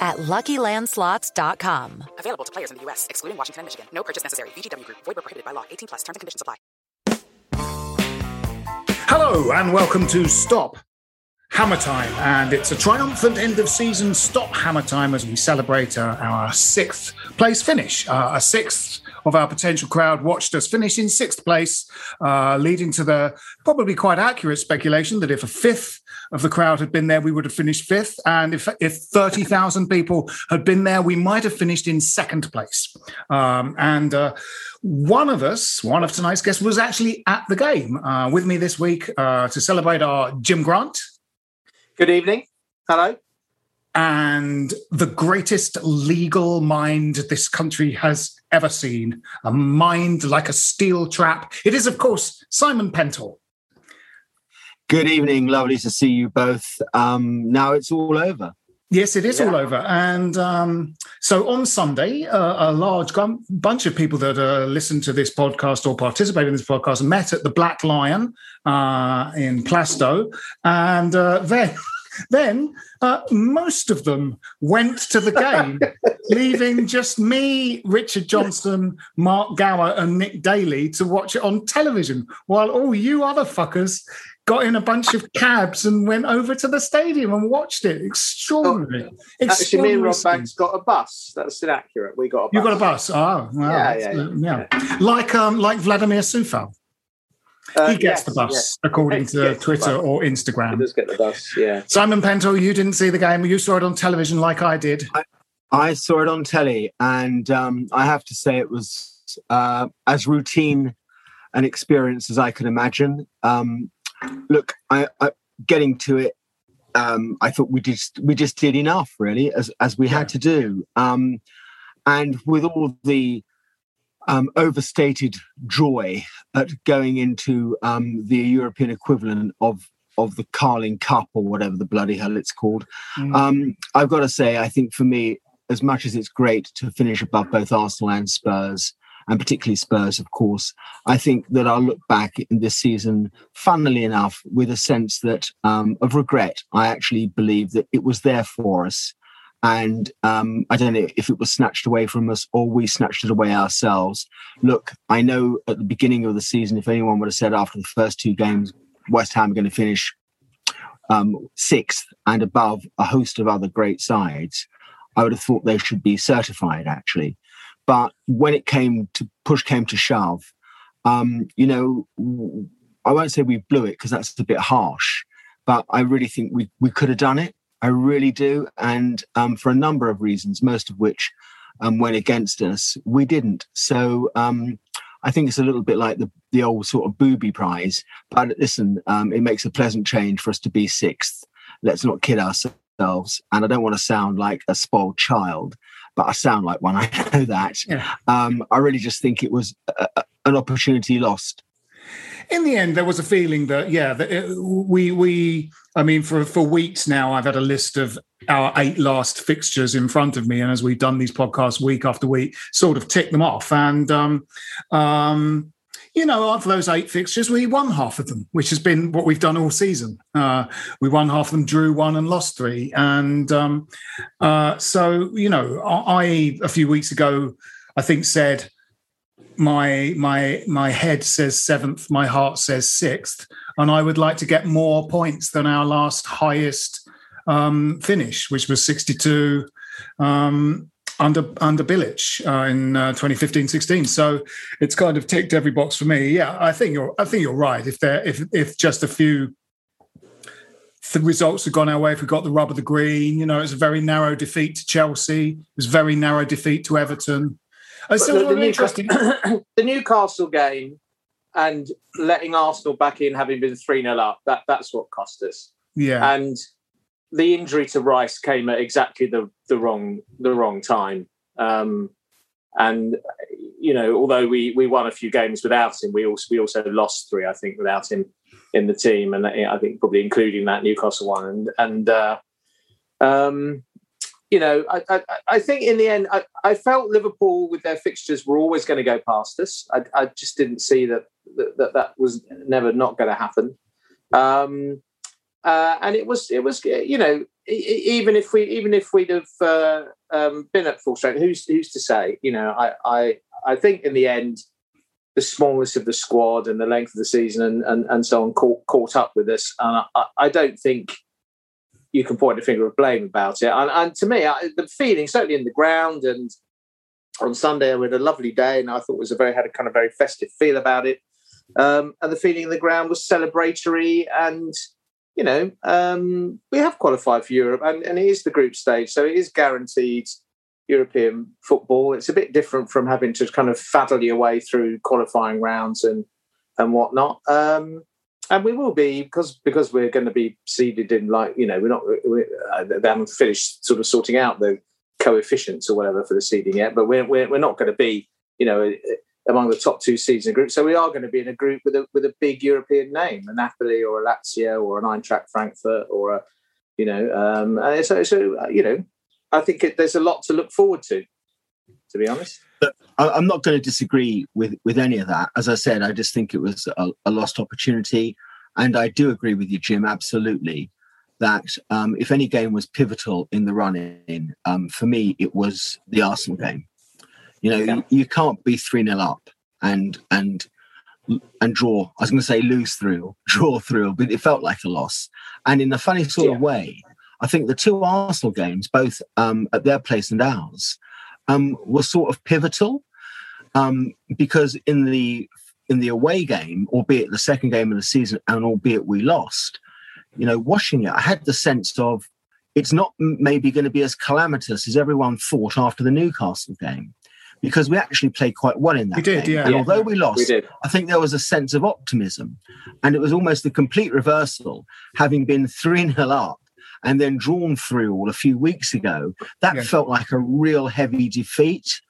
at LuckyLandSlots.com. Available to players in the U.S., excluding Washington and Michigan. No purchase necessary. VGW Group. Void where prohibited by law. 18 plus. Terms and conditions apply. Hello and welcome to Stop Hammer Time. And it's a triumphant end of season Stop Hammer Time as we celebrate our sixth place finish. Uh, a sixth of our potential crowd watched us finish in sixth place, uh, leading to the probably quite accurate speculation that if a fifth of the crowd had been there, we would have finished fifth. And if, if 30,000 people had been there, we might have finished in second place. Um, and uh, one of us, one of tonight's guests, was actually at the game uh, with me this week uh, to celebrate our Jim Grant. Good evening. Hello. And the greatest legal mind this country has ever seen. A mind like a steel trap. It is, of course, Simon Pentle. Good evening. Lovely to see you both. Um, now it's all over. Yes, it is Yeah. all over. And um, so on Sunday, uh, a large gun- bunch of people that uh, listen to this podcast or participate in this podcast met at the Black Lion uh, in Plaistow. And uh, then, then uh, most of them went to the game, leaving just me, Richard Johnson, Mark Gower, and Nick Daly to watch it on television, while all you other fuckers got in a bunch of cabs and went over to the stadium and watched it. Extraordinary. Actually, me and Rob Banks got a bus. That's inaccurate. We got a bus. You got a bus? Oh, wow. Yeah, That's, yeah, uh, yeah. Like um, like Vladimir Coufal. Uh, he gets yes, the bus, yes. according to Twitter bus. or He Instagram. does get the bus. Yeah. Simon Pentel, you didn't see the game. You saw it on television like I did. I saw it on telly, and um, I have to say it was uh, as routine an experience as I could imagine. Um, look, I, I, getting to it, um, I thought we just we just did enough, really, as as we had to do. Um, and with all the um, overstated joy at going into um, the European equivalent of of the Carling Cup or whatever the bloody hell it's called. Mm. Um, I've got to say, I think for me, as much as it's great to finish above both Arsenal and Spurs, and particularly Spurs, of course, I think that I'll look back in this season, funnily enough, with a sense that um, of regret. I actually believe that it was there for us. And um, I don't know if it was snatched away from us or we snatched it away ourselves. Look, I know at the beginning of the season, if anyone would have said after the first two games, West Ham are going to finish um, sixth and above a host of other great sides, I would have thought they should be certified actually. But when it came to push came to shove, um, you know, I won't say we blew it because that's a bit harsh, but I really think we we could have done it. I really do, and um, for a number of reasons, most of which um, went against us, we didn't. So um, I think it's a little bit like the the old sort of booby prize. But listen, um, it makes a pleasant change for us to be sixth. Let's not kid ourselves. And I don't want to sound like a spoiled child, but I sound like one. I know that. Yeah. Um, I really just think it was a, a- an opportunity lost. in the end, there was a feeling that yeah, that it, we we. I mean, for for weeks now, I've had a list of our eight last fixtures in front of me, and as we've done these podcasts week after week, sort of tick them off. And um, um, you know, of those eight fixtures, we won half of them, which has been what we've done all season. Uh, we won half of them, drew one, and lost three. And um, uh, so, you know, I, a few weeks ago, I think said my my my head says seventh, my heart says sixth, and I would like to get more points than our last highest um, finish, which was sixty-two. Um, under under Bilic uh, in uh, 2015-16. So it's kind of ticked every box for me. Yeah, I think you're I think you're right. If there if if just a few the results had gone our way, if we got the rub of the green, you know, it's a very narrow defeat to Chelsea. It was a very narrow defeat to Everton. It's the, the, interesting. the Newcastle game and letting Arsenal back in, having been three 0 up, that that's what cost us. Yeah, and the injury to Rice came at exactly the the wrong the wrong time. Um, and you know, although we we won a few games without him, we also we also lost three, I think, without him in the team, and I think probably including that Newcastle one. And and uh, um, you know, I, I, I think in the end, I, I, felt Liverpool with their fixtures were always going to go past us. I, I just didn't see that that that, that was never not going to happen. Um, uh, and it was it was you know even if we even if we'd have uh, um, been at full strength, who's who's to say? You know, I I I think in the end, the smallness of the squad and the length of the season and and, and so on caught caught up with us, and I, I don't think you can point a finger of blame about it. And, and to me, I, the feeling certainly in the ground and on Sunday, we had a lovely day, and I thought it was a very had a kind of very festive feel about it. Um, and the feeling in the ground was celebratory and you know, um, we have qualified for Europe, and, and it is the group stage, so it is guaranteed European football. It's a bit different from having to kind of faddle your way through qualifying rounds and and whatnot. Um, and we will be because because we're going to be seeded in like you know we're not we, uh, they haven't finished sort of sorting out the coefficients or whatever for the seeding yet, but we're we're, we're not going to be you know among the top two seeds in the group. So we are going to be in a group with a with a big European name, a Napoli or a Lazio or an Eintracht Frankfurt or a you know. Um, and so so uh, you know, I think it, there's a lot to look forward to. To be honest. But I'm not going to disagree with with any of that. As I said, I just think it was a, a lost opportunity, and I do agree with you, Jim. Absolutely, that um, if any game was pivotal in the run-in, um, for me it was the Arsenal game. You know, yeah. you, you, can't be 3 0 up and and and draw. I was going to say lose through, draw through, but it felt like a loss. And in a funny sort yeah. of way, I think the two Arsenal games, both um, at their place and ours, um, were sort of pivotal um, because in the in the away game, albeit the second game of the season, and albeit we lost, you know, watching it, I had the sense of it's not maybe going to be as calamitous as everyone thought after the Newcastle game because we actually played quite well in that. We did, game. yeah. And although we lost, we I think there was a sense of optimism, and it was almost the complete reversal, having been three 0 up and then drawn through all a few weeks ago. That yes. felt like a real heavy defeat,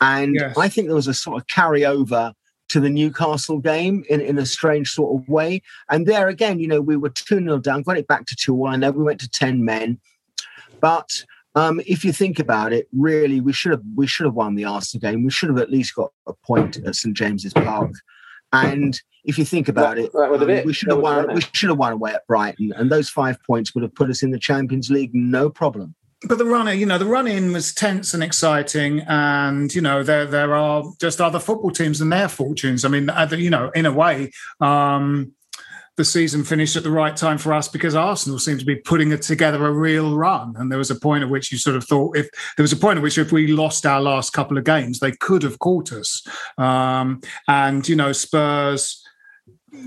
and yes. I think there was a sort of carryover to the Newcastle game in, in a strange sort of way. And there again, you know, we were 2 0 down, got it back to 2 1. I know we went to 10 men, but um, if you think about it, really, we should have we should have won the Arsenal game. We should have at least got a point at St James's Park. And if you think about it, um, we should have won. We should have won away at Brighton, and those five points would have put us in the Champions League, no problem. But the run, you know, the run in was tense and exciting, and you know, there there are just other football teams and their fortunes. I mean, you know, in a way, um, the season finished at the right time for us because Arsenal seemed to be putting together a real run. And there was a point at which you sort of thought if there was a point at which if we lost our last couple of games, they could have caught us. Um, and you know, Spurs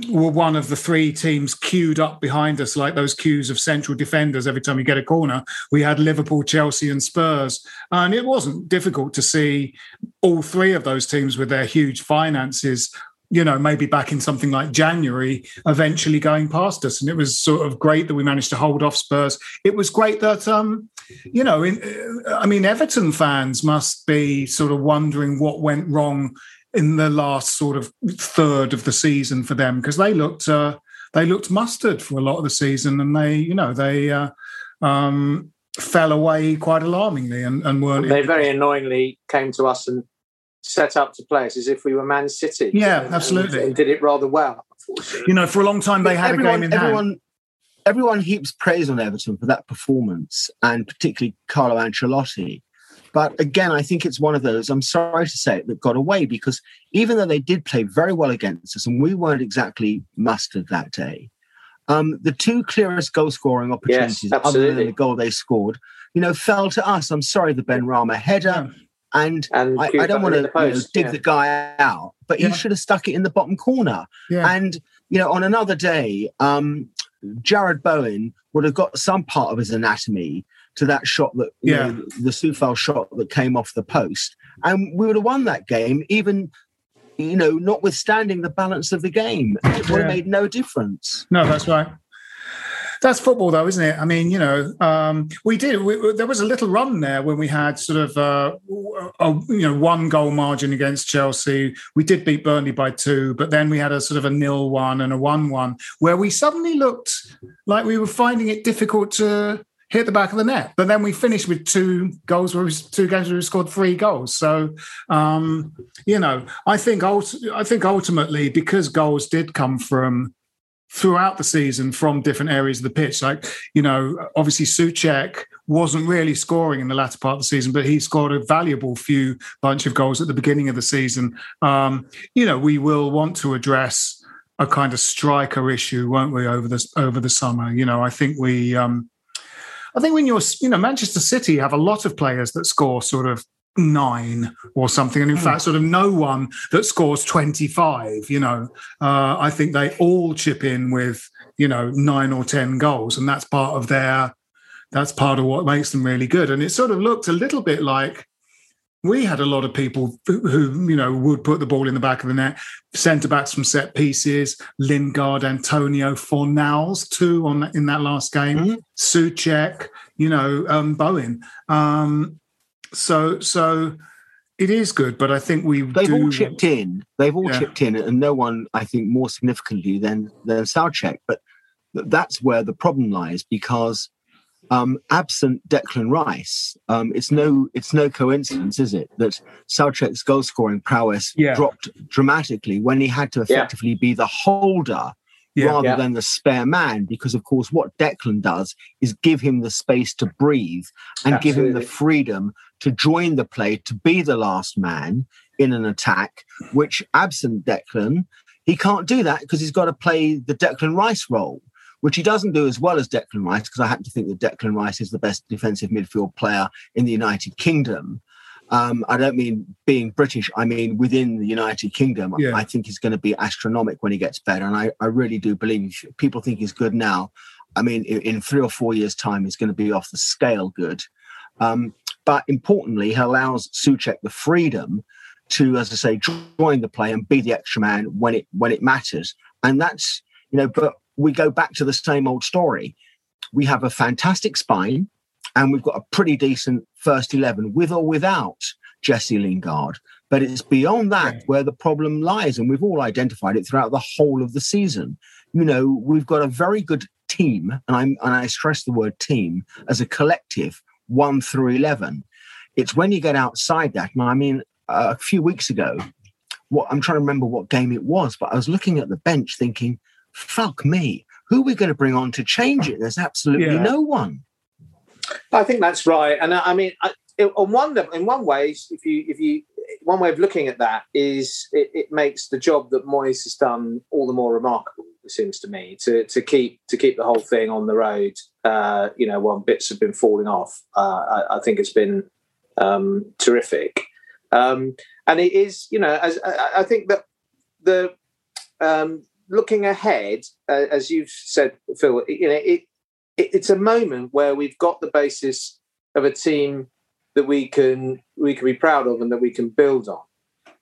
were one of the three teams queued up behind us, like those queues of central defenders. Every time you get a corner, we had Liverpool, Chelsea, and Spurs. And it wasn't difficult to see all three of those teams with their huge finances you know, maybe back in something like January, eventually going past us. And it was sort of great that we managed to hold off Spurs. It was great that, um, you know, in, uh, I mean, Everton fans must be sort of wondering what went wrong in the last sort of third of the season for them because they looked uh, they looked mustard for a lot of the season, and they, you know, they. Uh, um, fell away quite alarmingly and, and weren't. They very annoyingly came to us and set up to play us as if we were Man City. Yeah, and, absolutely. And, and did it rather well. You know, for a long time they had everyone, a game in everyone, hand. Everyone heaps praise on Everton for that performance, and particularly Carlo Ancelotti. But again, I think it's one of those, I'm sorry to say it, that got away because even though they did play very well against us and we weren't exactly mustard that day, um, the two clearest goal scoring opportunities, yes, other than the goal they scored, you know, fell to us. I'm sorry, the Benrahma header. Yeah. And, And I, I don't want to the post, dig yeah. the guy out, but Yeah. he should have stuck it in the bottom corner. Yeah. And, you know, on another day, um, Jarrod Bowen would have got some part of his anatomy to that shot that, you Yeah. know, the Coufal shot that came off the post. And we would have won that game, even, you know, notwithstanding the balance of the game. It would have made no difference. No, that's right. That's football, though, isn't it? I mean, you know, um, we did. We, there was a little run there when we had sort of uh, a you know one goal margin against Chelsea. We did beat Burnley by two, but then we had a sort of a nil one and a one one where we suddenly looked like we were finding it difficult to hit the back of the net. But then we finished with two goals, where we, two games where we scored three goals. So, um, you know, I think I think ultimately because goals did come from throughout the season from different areas of the pitch. Like, you know, obviously Soucek wasn't really scoring in the latter part of the season, but he scored a valuable few bunch of goals at the beginning of the season. Um, you know, we will want to address a kind of striker issue, won't we, over the over the summer? You know, I think we um I think when you're you know, Manchester City have a lot of players that score sort of nine or something. And in fact sort of no one that scores 25 you know uh, i think they all chip in with you know nine or ten goals. And that's part of their that's part of what makes them really good. And it sort of looked a little bit like we had a lot of people who, you know would put the ball in the back of the net. Centre backs from set pieces lingard antonio fornals too on in that last game. Mhm. Soucek you know um, bowen. Um, so so it is good, but I think we They've do. all chipped in. They've all Yeah. chipped in, and no one, I think, more significantly than than Soucek. But that's where the problem lies because um, absent Declan Rice, um, it's no it's no coincidence, is it, that Soucek's goal scoring prowess Yeah. dropped dramatically when he had to Yeah. effectively be the holder Yeah. rather Yeah. than the spare man. Because of course, what Declan does is give him the space to breathe and give him the freedom to join the play, to be the last man in an attack, which absent Declan, he can't do that because he's got to play the Declan Rice role, which he doesn't do as well as Declan Rice, because I happen to think that Declan Rice is the best defensive midfield player in the United Kingdom. Um, I don't mean being British, I mean within the United Kingdom. Yeah. I think he's going to be astronomic when he gets better. And I, I really do believe people think he's good now. I mean, in, in three or four years' time, he's going to be off the scale good. Um, but importantly, he allows Soucek the freedom to, as I say, join the play and be the extra man when it when it matters. And that's you know, but we go back to the same old story. We have a fantastic spine, and we've got a pretty decent first eleven with or without Jesse Lingard. But it's beyond that Yeah. where the problem lies, and we've all identified it throughout the whole of the season. You know, we've got a very good team, and I'm and I stress the word team as a collective, one through eleven. It's when you get outside that, and I mean, uh, a few weeks ago, what I'm trying to remember what game it was, but I was looking at the bench thinking, "Fuck me, who are we going to bring on to change it?" There's absolutely Yeah. no one. I think that's right, and I, I mean, I, it, on one in one way, if you if you one way of looking at that is it, it makes the job that Moyes has done all the more remarkable. It seems to me to to keep to keep the whole thing on the road. Uh, you know, while bits have been falling off, uh, I, I think it's been um, terrific. Um, and it is, you know, as I, I think that the um, looking ahead, uh, as you've said, Phil, you know, it, it, it's a moment where we've got the basis of a team that we can we can be proud of and that we can build on.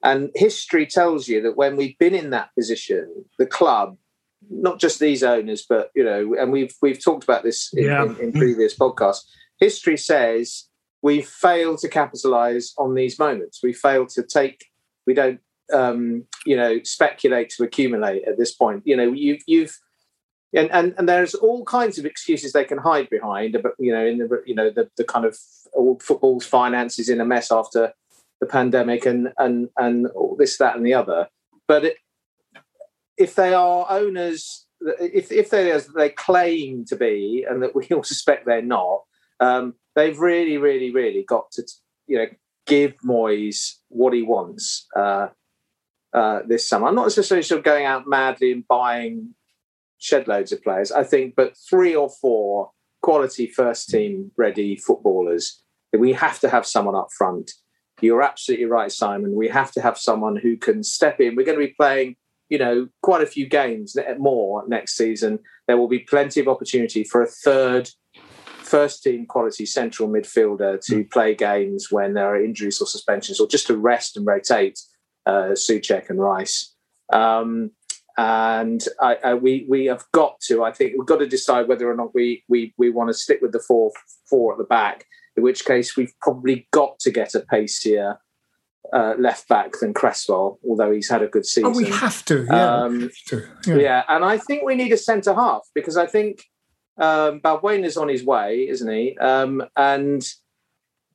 And history tells you that when we've been in that position, the club, not just these owners, but you know, and we've we've talked about this in, Yeah. in, in previous podcasts. History says we fail to capitalize on these moments. We fail to take. We don't, um, you know, speculate to accumulate at this point. You know, you've you've and, and and there's all kinds of excuses they can hide behind but you know in the you know the, the kind of all football's finances in a mess after the pandemic and and and all this, that, and the other. But it, if they are owners, if if they as they claim to be, and that we all suspect they're not, um, they've really, really, really got to you know give Moyes what he wants uh, uh, this summer. I'm not necessarily sort of going out madly and buying shed loads of players. I think, but three or four quality first team ready footballers. We have to have someone up front. You're absolutely right, Simon. We have to have someone who can step in. We're going to be playing, you know, quite a few games more next season. There will be plenty of opportunity for a third first team quality central midfielder to mm. play games when there are injuries or suspensions, or just to rest and rotate uh, Soucek and Rice. Um, and I, I, we we have got to. I think we've got to decide whether or not we we we want to stick with the four four at the back. In which case, we've probably got to get a pacier uh, left back than Cresswell, although he's had a good season. Oh, we have to, yeah. Um, have to. yeah. yeah. and I think we need a centre half because I think um, Balbuena is on his way, isn't he? Um, and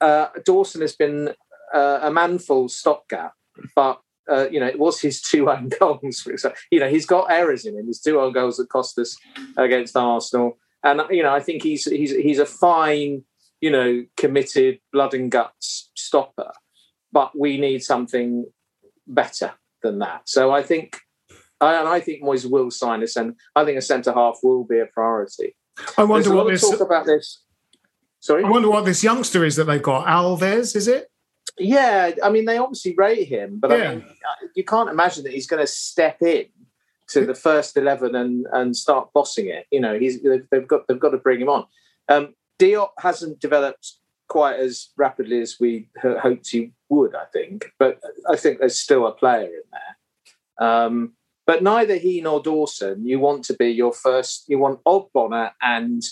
uh, Dawson has been uh, a manful stopgap, but uh, you know, it was his two own goals. You know, he's got errors in him. His two own goals that cost us against Arsenal, and you know, I think he's he's he's a fine, you know, committed blood and guts stopper. But we need something better than that. So I think, and I think Moyes will sign us, and I think a centre half will be a priority. I wonder what this talk about this. Sorry, I wonder what this youngster is that they've got. Alves, is it? Yeah, I mean, they obviously rate him, but yeah. I mean, you can't imagine that he's going to step in to the first eleven and and start bossing it. You know, he's they've got they've got to bring him on. Um, Diop hasn't developed quite as rapidly as we hoped he would, I think, but I think there's still a player in there. Um, but neither he nor Dawson, you want to be your first. You want Ogbonna and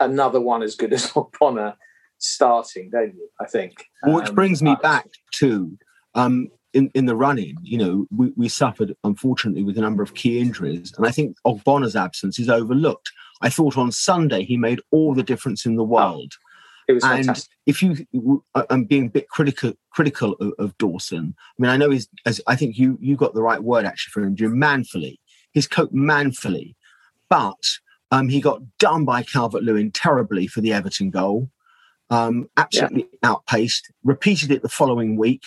another one as good as Ogbonna starting, don't you? I think. Which um, brings me back to um, in, in the running, you know, we, we suffered unfortunately with a number of key injuries, and I think Ogbonna's absence is overlooked. I thought on Sunday he made all the difference in the oh, world. Oh, it was and fantastic. if you, I'm being a bit critical critical of, of, Dawson. I mean, I know he's. As I think you you got the right word actually for him, Jim. Manfully, he's coped manfully, but um, he got done by Calvert Lewin terribly for the Everton goal um, absolutely yeah. outpaced, repeated it the following week.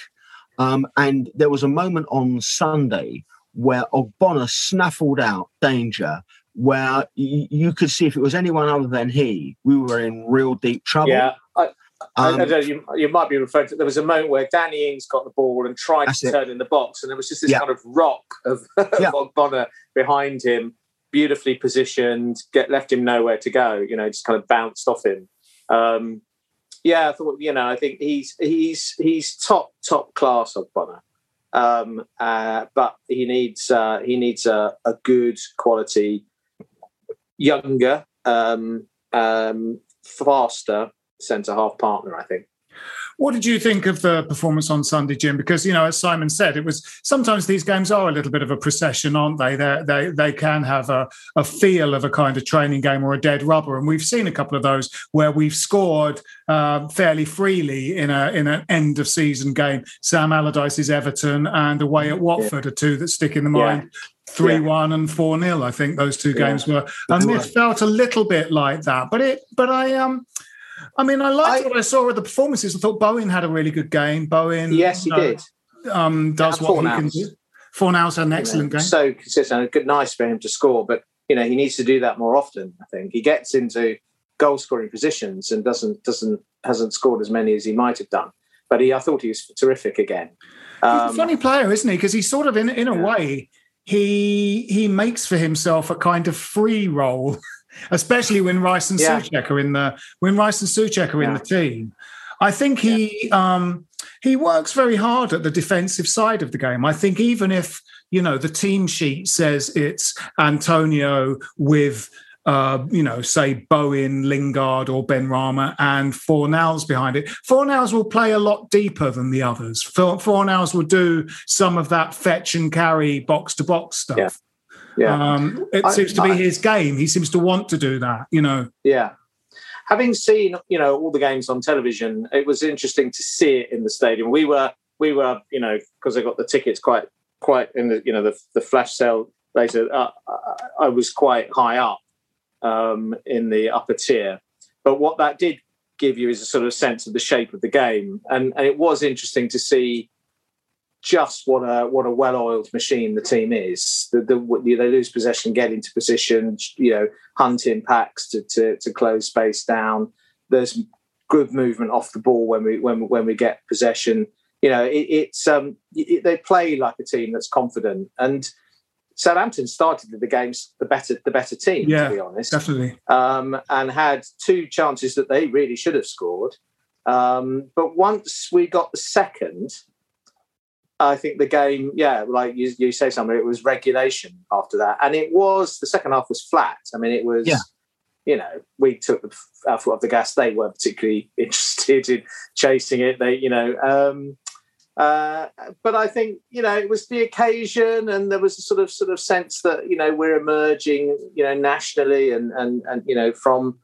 Um, and there was a moment on Sunday where Ogbonna snaffled out danger, where y- you could see if it was anyone other than he, we were in real deep trouble. Yeah. I, um, I, I you, you, might be referring to there was a moment where Danny Ings got the ball and tried to turn in the box, and there was just this yeah. kind of rock of, yeah. Ogbonna behind him, beautifully positioned, get left him nowhere to go. You know, just kind of bounced off him. Um, yeah, I thought you know, I think he's he's he's top top class Ogbonna, um, uh, but he needs uh, he needs a, a good quality, younger, um, um, faster centre half partner. I think. What did you think of the performance on Sunday, Jim? Because you know, as Simon said, it was sometimes these games are a little bit of a procession, aren't they? They they they can have a, a feel of a kind of training game or a dead rubber, and we've seen a couple of those where we've scored uh, fairly freely in a in an end of season game. Sam Allardyce's Everton and away at Watford yeah. are two that stick in the mind. Yeah three one yeah. and four 0 I think those two games yeah. were, and it felt a little bit like that. But it, but I um, I mean, I liked I, what I saw of the performances. I thought Bowen had a really good game. Bowen, yes, he uh, did. Um, does what he can do. Fornals had an excellent you know, game. So consistent. Good, nice for him to score, but you know he needs to do that more often. I think he gets into goal scoring positions and doesn't doesn't hasn't scored as many as he might have done. But he, I thought he was terrific again. Um, He's a um, funny player, isn't he? Because he's sort of in in a yeah. way he he makes for himself a kind of free role especially when Rice and yeah. Soucek are in the when Rice and Soucek are yeah. in the team. I think he yeah. um, he works very hard at the defensive side of the game. I think even if you know the team sheet says it's Antonio with uh, you know, say Bowen, Lingard, or Benrahma, and Fornals behind it. Fornals will play a lot deeper than the others. Fornals will do some of that fetch and carry box to box stuff. Yeah. Yeah. Um, it I, seems to be I, his game. He seems to want to do that, you know. Yeah. Having seen, you know, all the games on television, it was interesting to see it in the stadium. We were we were, you know, because I got the tickets quite quite in the you know the the flash sale later. Uh, I was quite high up um, in the upper tier, but what that did give you is a sort of sense of the shape of the game, and and it was interesting to see just what a what a well-oiled machine the team is. The, the, they lose possession, get into position, you know, hunt impacts to, to to close space down. There's good movement off the ball when we when when we get possession. You know, it, it's um, it, they play like a team that's confident and. Southampton started the games the better the better team, yeah, to be honest. Definitely. Um, and had two chances that they really should have scored. Um, but once we got the second, I think the game, yeah, like you, you say something, it was regulation after that. And it was, the second half was flat. I mean, it was, yeah. you know, we took the, our foot off the gas. They weren't particularly interested in chasing it. They, you know, um, uh, but I think you know it was the occasion, and there was a sort of sort of sense that you know we're emerging, you know, nationally, and and and you know from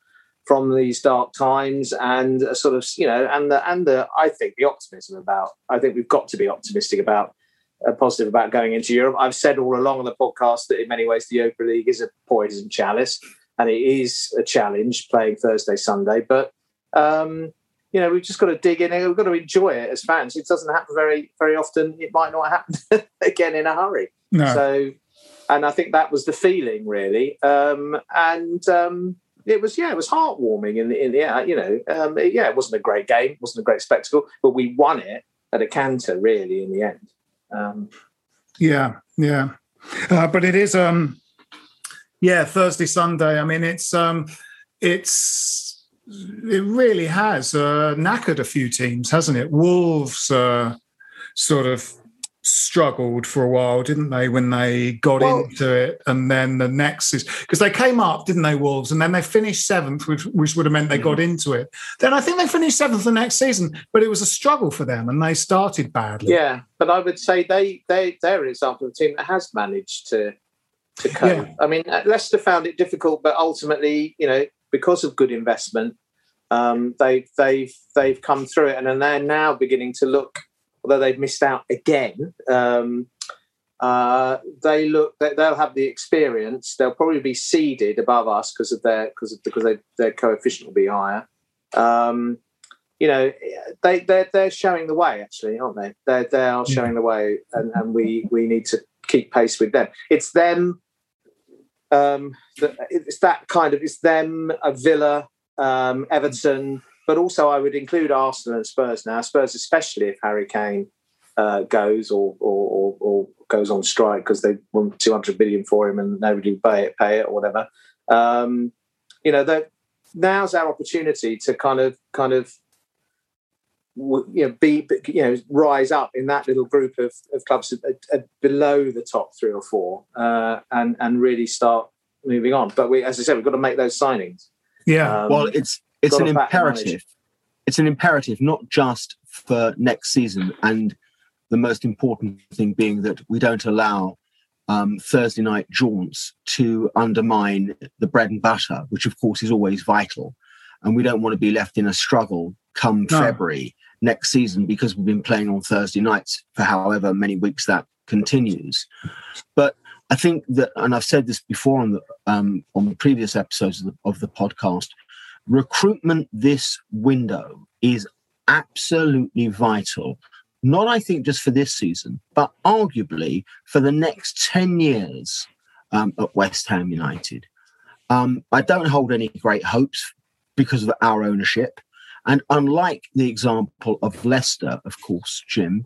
from these dark times, and a sort of you know, and the and the I think the optimism about. I think we've got to be optimistic about. Uh, positive about going into Europe. I've said all along on the podcast that in many ways the Europa League is a poison chalice, and it is a challenge playing Thursday, Sunday. But um, you know, we've just got to dig in and we've got to enjoy it as fans. It doesn't happen very, very often. It might not happen again in a hurry. No. So, and I think that was the feeling really. Um, and um, it was, yeah, it was heartwarming in the, in you know, um, yeah, it wasn't a great game, wasn't a great spectacle, but we won it at a canter really in the end. Um, yeah, yeah. Uh, but it is, um, yeah, Thursday, Sunday. I mean, it's, um, it's, it really has uh, knackered a few teams, hasn't it? Wolves uh, sort of struggled for a while, didn't they, when they got well, into it? And then the next is because they came up, didn't they, Wolves? And then they finished seventh, which, which would have meant they mm-hmm. got into it. Then I think they finished seventh the next season, but it was a struggle for them and they started badly. Yeah, but I would say they they they're an example of a team that has managed to to cope. Yeah. I mean, Leicester found it difficult, but ultimately, you know, because of good investment, um, they've they've they've come through it, and they're now beginning to look. Although they've missed out again, um, uh, they look they'll have the experience. They'll probably be seeded above us because of their because of because they, their coefficient will be higher. Um, you know, they they're they're showing the way actually, aren't they? They they are showing the way, and, and we we need to keep pace with them. It's them. Um, it's that kind of it's them a Villa um, Everton, but also I would include Arsenal and Spurs now. Spurs, especially if Harry Kane uh, goes or, or, or, or, goes on strike because they want 200 billion for him and nobody will pay it, pay it or whatever. Um, you know, now's our opportunity to kind of, kind of, you know, be, you know, rise up in that little group of, of clubs uh, uh, below the top three or four, uh, and and really start moving on. But we, as I said, we've got to make those signings. Yeah. Um, well, it's it's an imperative. It's an imperative, not just for next season, and the most important thing being that we don't allow um, Thursday night jaunts to undermine the bread and butter, which of course is always vital. And we don't want to be left in a struggle come no. February next season because we've been playing on Thursday nights for however many weeks that continues. But I think that, and I've said this before on the um, on the previous episodes of the, of the podcast, recruitment this window is absolutely vital. Not, I think, just for this season, but arguably for the next ten years um, at West Ham United. Um, I don't hold any great hopes because of our ownership. And unlike the example of Leicester, of course, Jim,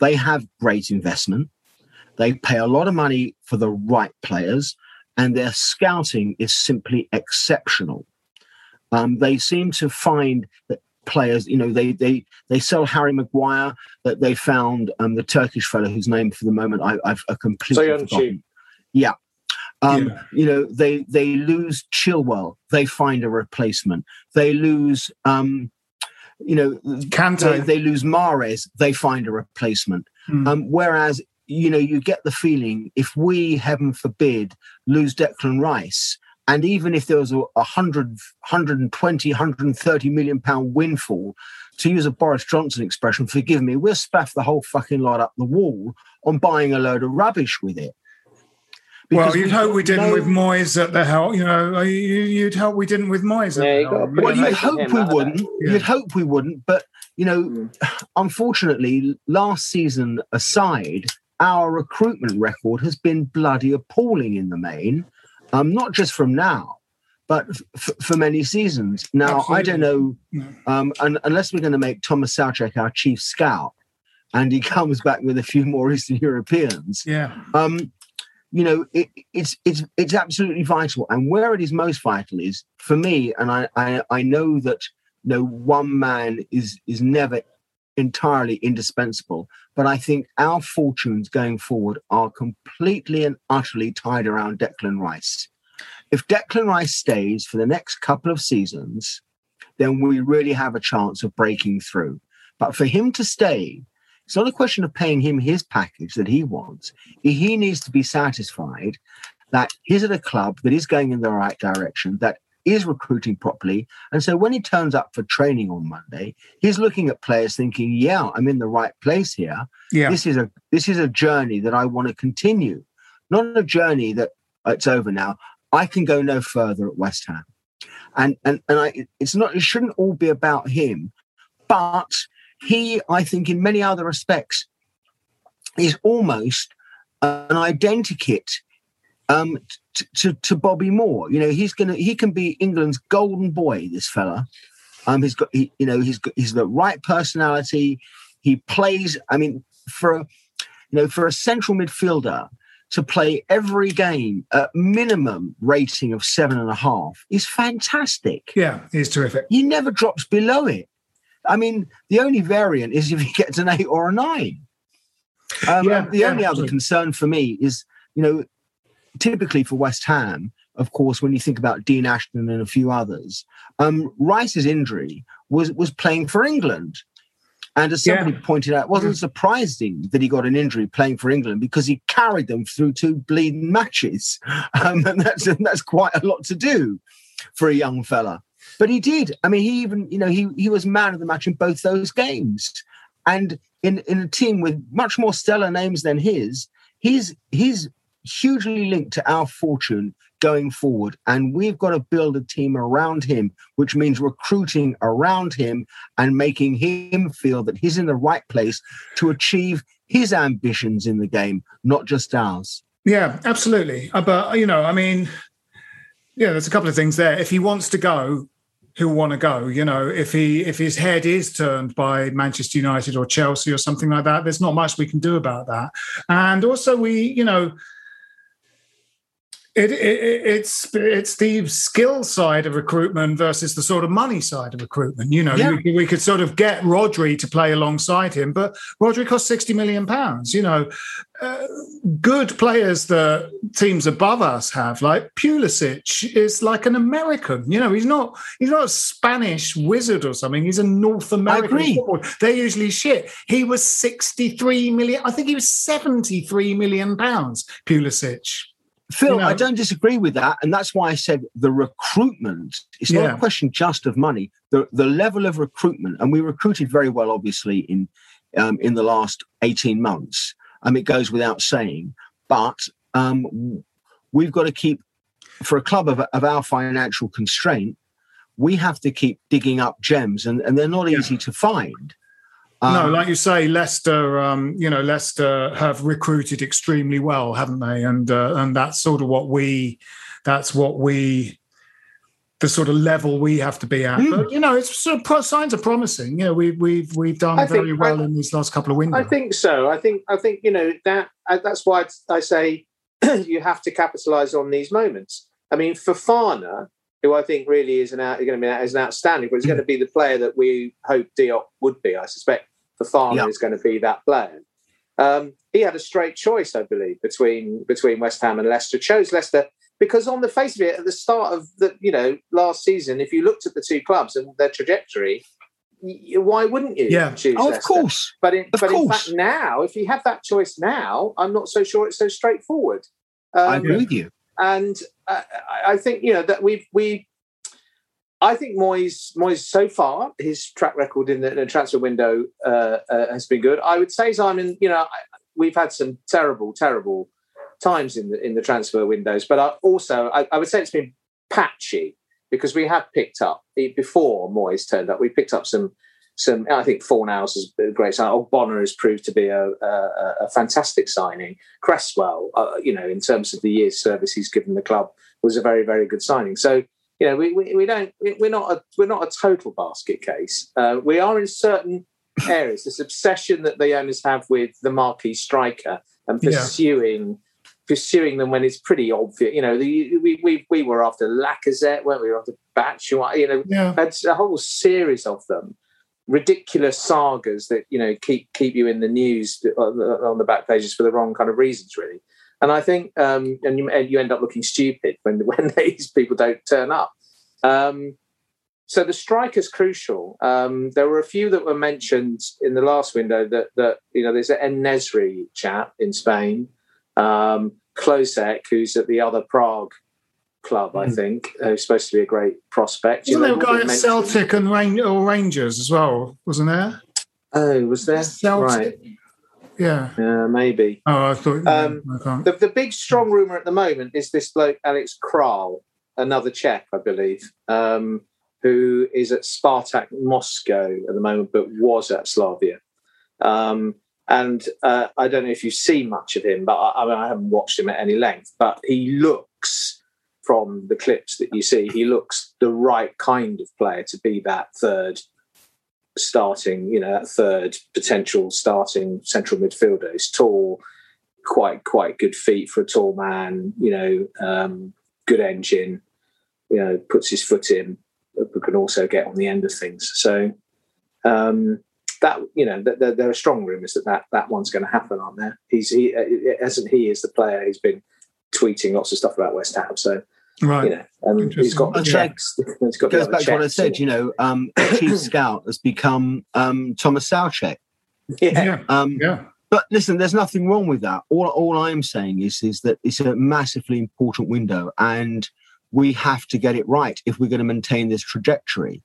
they have great investment. They pay a lot of money for the right players, and their scouting is simply exceptional. Um, they seem to find that players, you know, they they they sell Harry Maguire. That they found um, the Turkish fellow whose name for the moment I, have a completely so forgotten. Yeah. Um, yeah. You know, they they lose Chilwell, they find a replacement. They lose, um, you know, Kante. They, they lose Mahrez, they find a replacement. Mm. Um, whereas you know, you get the feeling if we, heaven forbid, lose Declan Rice, And even if there was a 100, 120, 130 million pound windfall, to use a Boris Johnson expression, forgive me, we'll spaff the whole fucking lot up the wall on buying a load of rubbish with it. Because well, you'd hope we didn't know, with Moyes at the helm. You know, you'd hope we didn't with Moyes. Yeah, you got well, you'd hope we wouldn't. Yeah. You'd hope we wouldn't. But you know, mm. unfortunately, last season aside, our recruitment record has been bloody appalling in the main. Um, not just from now, but f- for many seasons. Now, Absolutely. I don't know, um, and, unless we're going to make Thomas Soucek our chief scout, and he comes back with a few more Eastern Europeans. Yeah. Um, you know, it, it's it's it's absolutely vital, and where it is most vital is for me, and I I, I know that you know one man is is never entirely indispensable, but I think our fortunes going forward are completely and utterly tied around Declan Rice. If Declan Rice stays for the next couple of seasons, then we really have a chance of breaking through. But for him to stay, it's not a question of paying him his package that he wants. He needs to be satisfied that he's at a club that is going in the right direction, that is recruiting properly. And so when he turns up for training on Monday, he's looking at players thinking, yeah, I'm in the right place here. Yeah. This is a this is a journey that I want to continue. Not a journey that uh, it's over now. I can go no further at West Ham. And and and I it's not it shouldn't all be about him, but he, I think, in many other respects, is almost an identikit um, to, to, to Bobby Moore. You know, he's gonna he can be England's golden boy. This fella, um, he's got he, you know he's got he's the right personality. He plays. I mean, for you know for a central midfielder to play every game at minimum rating of seven and a half is fantastic. Yeah, he's terrific. He never drops below it. I mean, the only variant is if he gets an eight or a nine. Um, yeah, the yeah, only other concern for me is, you know, typically for West Ham, of course, when you think about Dean Ashton and a few others, um, Rice's injury was was playing for England. And as somebody yeah. pointed out, it wasn't mm. surprising that he got an injury playing for England because he carried them through two bleeding matches. Um, and that's, and that's quite a lot to do for a young fella. But he did. I mean, he even, you know, he he was man of the match in both those games. And in, in a team with much more stellar names than his, he's he's hugely linked to our fortune going forward. And we've got to build a team around him, which means recruiting around him and making him feel that he's in the right place to achieve his ambitions in the game, not just ours. Yeah, absolutely. Uh, but, you know, I mean, yeah, there's a couple of things there. If he wants to go, he'll want to go. You know, if he if his head is turned by Manchester United or Chelsea or something like that, there's not much we can do about that. And also, we, you know, it, it, it's it's the skill side of recruitment versus the sort of money side of recruitment. You know, yeah. we, we, could sort of get Rodri to play alongside him, but Rodri costs sixty million pounds. You know, uh, good players that teams above us have, like Pulisic, is like an American. You know, he's not he's not a Spanish wizard or something. He's a North American. They're usually shit. He was sixty three million. I think he was seventy three million pounds. Pulisic. Phil, you know, I don't disagree with that. And that's why I said the recruitment, it's yeah. not a question just of money. The, the level of recruitment, and we recruited very well, obviously, in um, in the last 18 months. Um, it goes without saying. But um, we've got to keep, for a club of, of our financial constraint, we have to keep digging up gems, and, and they're not yeah. easy to find. Um, no, like you say, Leicester. Um, you know, Leicester have recruited extremely well, haven't they? And uh, and that's sort of what we. That's what we. The sort of level we have to be at, mm. but you know, it's sort of signs are promising. You know, we've we've we've done I very think, well I, in these last couple of windows. I think so. I think I think you know that uh, that's why I say you have to capitalise on these moments. I mean, Fofana, who I think really is an out, going to be as an outstanding, but he's going to be the player that we hope Diop would be. I suspect Fofana yep. is going to be that player. Um, he had a straight choice, I believe, between between West Ham and Leicester. Chose Leicester because, on the face of it, at the start of the you know last season, if you looked at the two clubs and their trajectory, why wouldn't you yeah. choose oh, Leicester? Of course. But in, of but course. in fact, now, if you have that choice now, I'm not so sure it's so straightforward. Um, I agree with you. And uh, I think you know that we've we. I think Moyes, Moyes so far, his track record in the, in the transfer window uh, uh, has been good. I would say, Simon, you know, we've had some terrible, terrible times in the in the transfer windows, but I also I, I would say it's been patchy because we have picked up before Moyes turned up. We picked up some some. I think Fornals is a great signing. Bonner has proved to be a, a, a fantastic signing. Cresswell, uh, you know, in terms of the year's service he's given the club, was a very very good signing. So you know, we, we, we don't we're not a we're not a total basket case. Uh, we are in certain areas. This obsession that the owners have with the marquee striker and pursuing. Yeah pursuing them when it's pretty obvious. You know, the, we, we we were after Lacazette, weren't we? we were after Batshuayi. You know, yeah. had a whole series of them, ridiculous sagas that you know keep keep you in the news on the back pages for the wrong kind of reasons, really. And I think, um, and you, you end up looking stupid when when these people don't turn up. Um, so the strike is crucial. Um, there were a few that were mentioned in the last window that that you know there's an En-Nesyri chap in Spain um, Hložek, who's at the other Prague club, mm. I hmm. think, who's supposed to be a great prospect. Wasn't there a guy at Celtic and Rain- or Rangers as well? Wasn't there? Oh, was there? Celtic. Right. Yeah. Yeah, maybe. Oh, I thought. Um, I the, the big strong rumor at the moment is this bloke, Alex Kral, another Czech, I believe, um, who is at Spartak Moscow at the moment, but was at Slavia. Um, and uh, I don't know if you've seen much of him, but I, I, mean, I haven't watched him at any length. But he looks, from the clips that you see, he looks the right kind of player to be that third starting, you know, that third potential starting central midfielder. He's tall, quite quite good feet for a tall man. You know, um, good engine. You know, puts his foot in, but can also get on the end of things. So. Um, that you know there, there are strong rumours that, that that one's going to happen, aren't there? He's he isn't he is the player who's been tweeting lots of stuff about West Ham. So right, you know, and he's got the Czechs. He's got goes back to what I said. You know, um, chief scout has become um, Thomas Soucek. Yeah. Um, yeah. But listen, there's nothing wrong with that. All all I'm saying is is that it's a massively important window, and we have to get it right if we're going to maintain this trajectory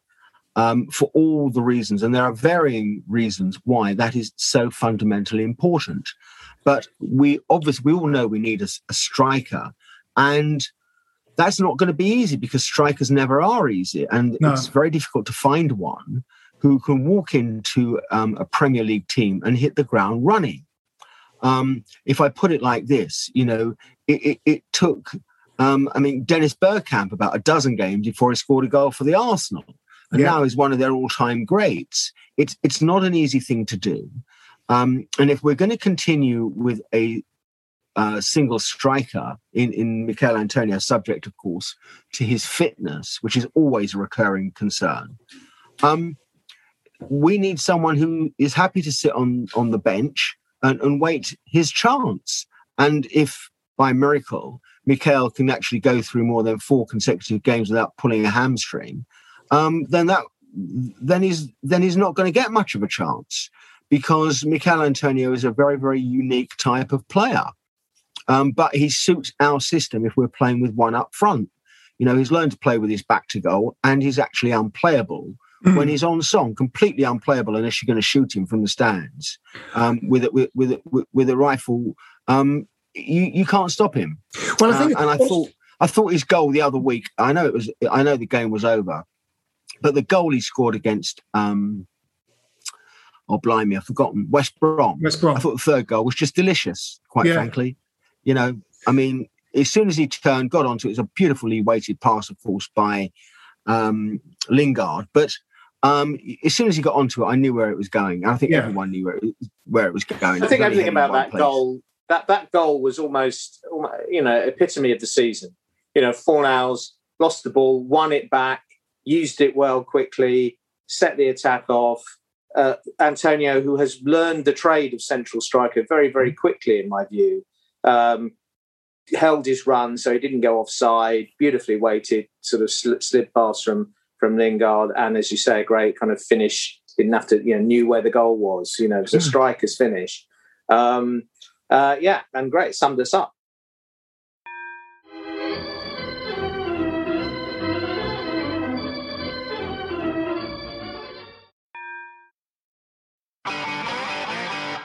um, for all the reasons, and there are varying reasons why that is so fundamentally important. But we obviously we all know we need a, a striker, and that's not going to be easy because strikers never are easy, and no. it's very difficult to find one who can walk into um, a Premier League team and hit the ground running. Um, if I put it like this, you know, it, it, it took. Um, I mean, Dennis Bergkamp about a dozen games before he scored a goal for the Arsenal and yeah. now is one of their all-time greats. It's it's not an easy thing to do, um, and if we're going to continue with a uh, single striker in in Michail Antonio, subject of course to his fitness, which is always a recurring concern. Um, we need someone who is happy to sit on on the bench and, and wait his chance. And if by miracle Michail can actually go through more than four consecutive games without pulling a hamstring, um, then that then he's then he's not going to get much of a chance because Michail Antonio is a very very unique type of player. Um, but he suits our system if we're playing with one up front. You know, he's learned to play with his back to goal, and he's actually unplayable mm. when he's on song, completely unplayable unless you're going to shoot him from the stands um, with, a, with, with, with, with a rifle. Um, you you can't stop him. Well, I think, uh, and I thought I thought his goal the other week. I know it was. I know the game was over, but the goal he scored against, um, oh blimey, I've forgotten West Brom. West Brom. I thought the third goal was just delicious. Quite yeah. frankly, you know, I mean, as soon as he turned, got onto it, it was a beautifully weighted pass, of course, by um, Lingard. But um, as soon as he got onto it, I knew where it was going. I think yeah. everyone knew where it, where it was going. I think everything about that place. goal, that that goal was almost, you know, epitome of the season. You know, four Fornals lost the ball, won it back, used it well quickly, set the attack off. Uh, Antonio, who has learned the trade of central striker very, very quickly, in my view, um, held his run so he didn't go offside. Beautifully weighted, sort of slid, slid past from from Lingard, and as you say, a great kind of finish. Didn't have to, you know, knew where the goal was. You know, it was a striker's finish. Um, uh, yeah, and great, summed us up.